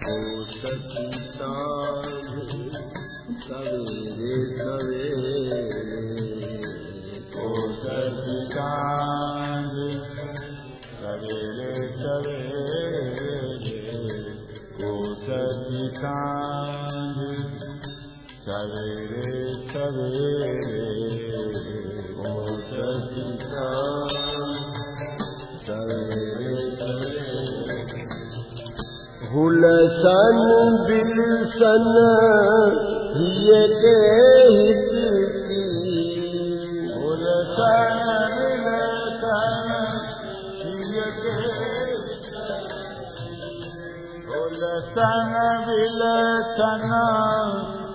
ओ सखी साँझ सवेरे सवेरे ओ सखी साँझ सवेरे ओ सखी हुलसन बिलसन हिय के हित की उलसन विलसन सिय के उलसन विलसन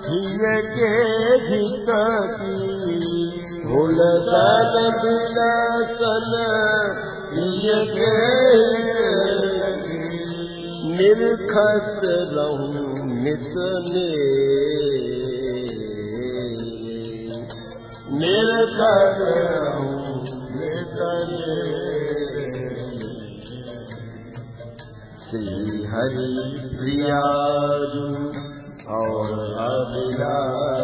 सिय के हित की निरखत रहूं नित श्री हरि अभिलाष।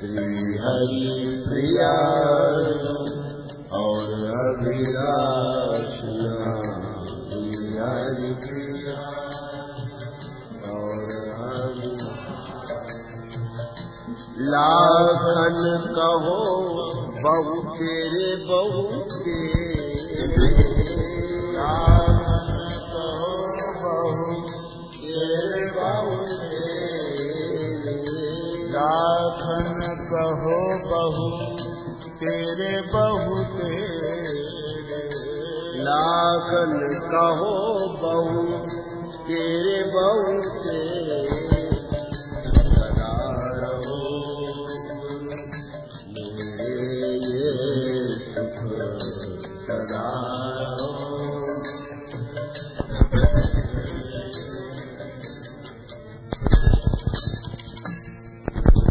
श्री हरि प्रिया और लाखन कहो बहु तेरे बहु तेरे बहु तेरे बहु तेरे। लागन कहो बहु तेरे बहु तेरे।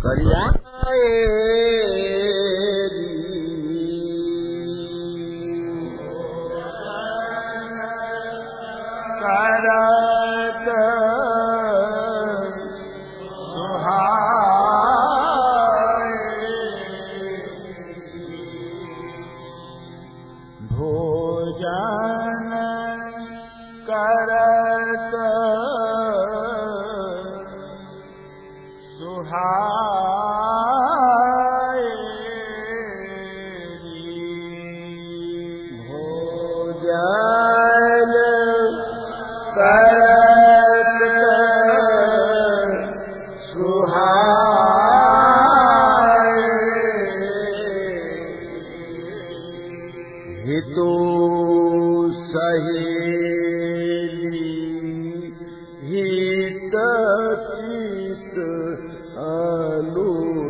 करिया करत हितो सहेली हित चित अनुसरे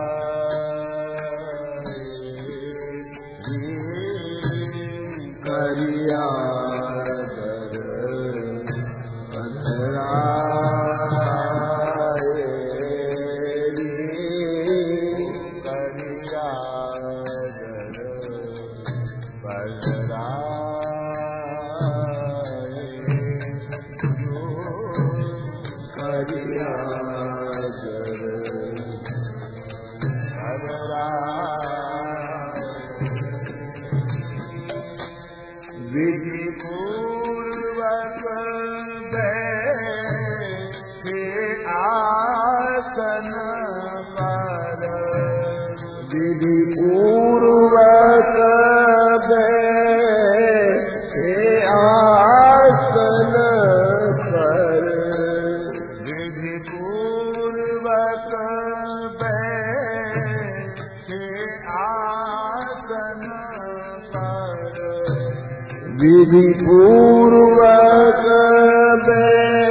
Vidhi Purva Sabe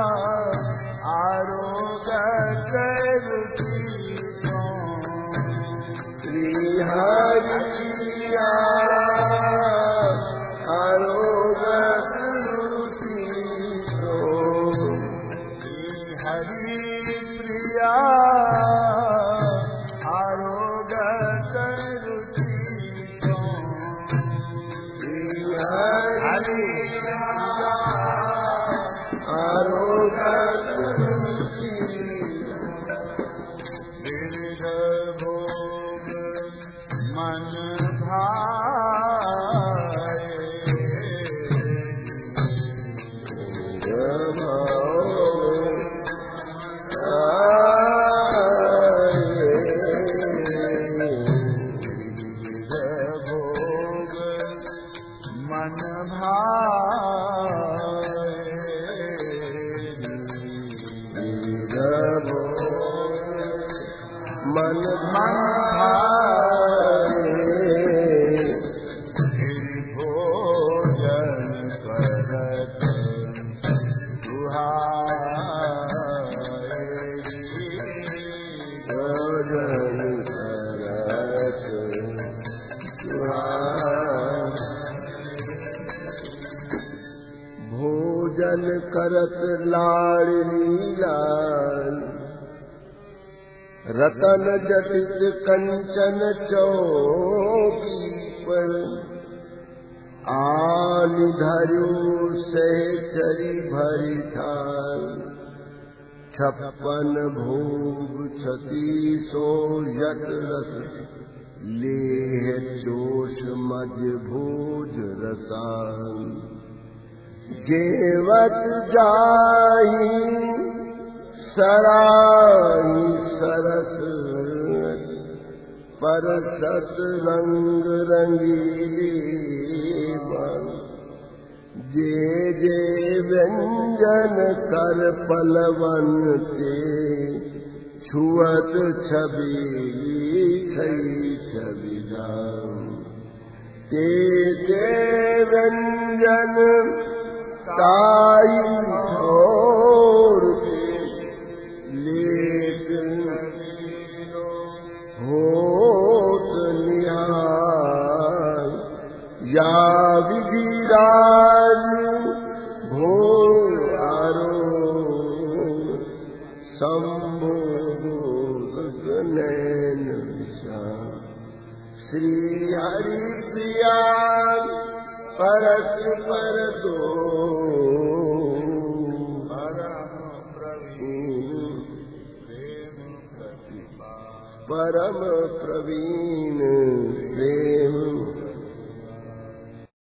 Hari Priya भोजन करत लाड़नी लाल रतन जटित कंचन चौकी पर। आन धरू सहचरी भरी थाल छप्पन भोग छती सो यत रस। लेह चोष मज भोज रसान जाही सराही सरस पर सत रंग बन जे जे व्यंजन कर पलवन ते छुअत छबीली छई छवि जाम ते ते व्यंजन लेट निहाय। या आरो विशाल। श्री हरि परम प्रवीण प्रेम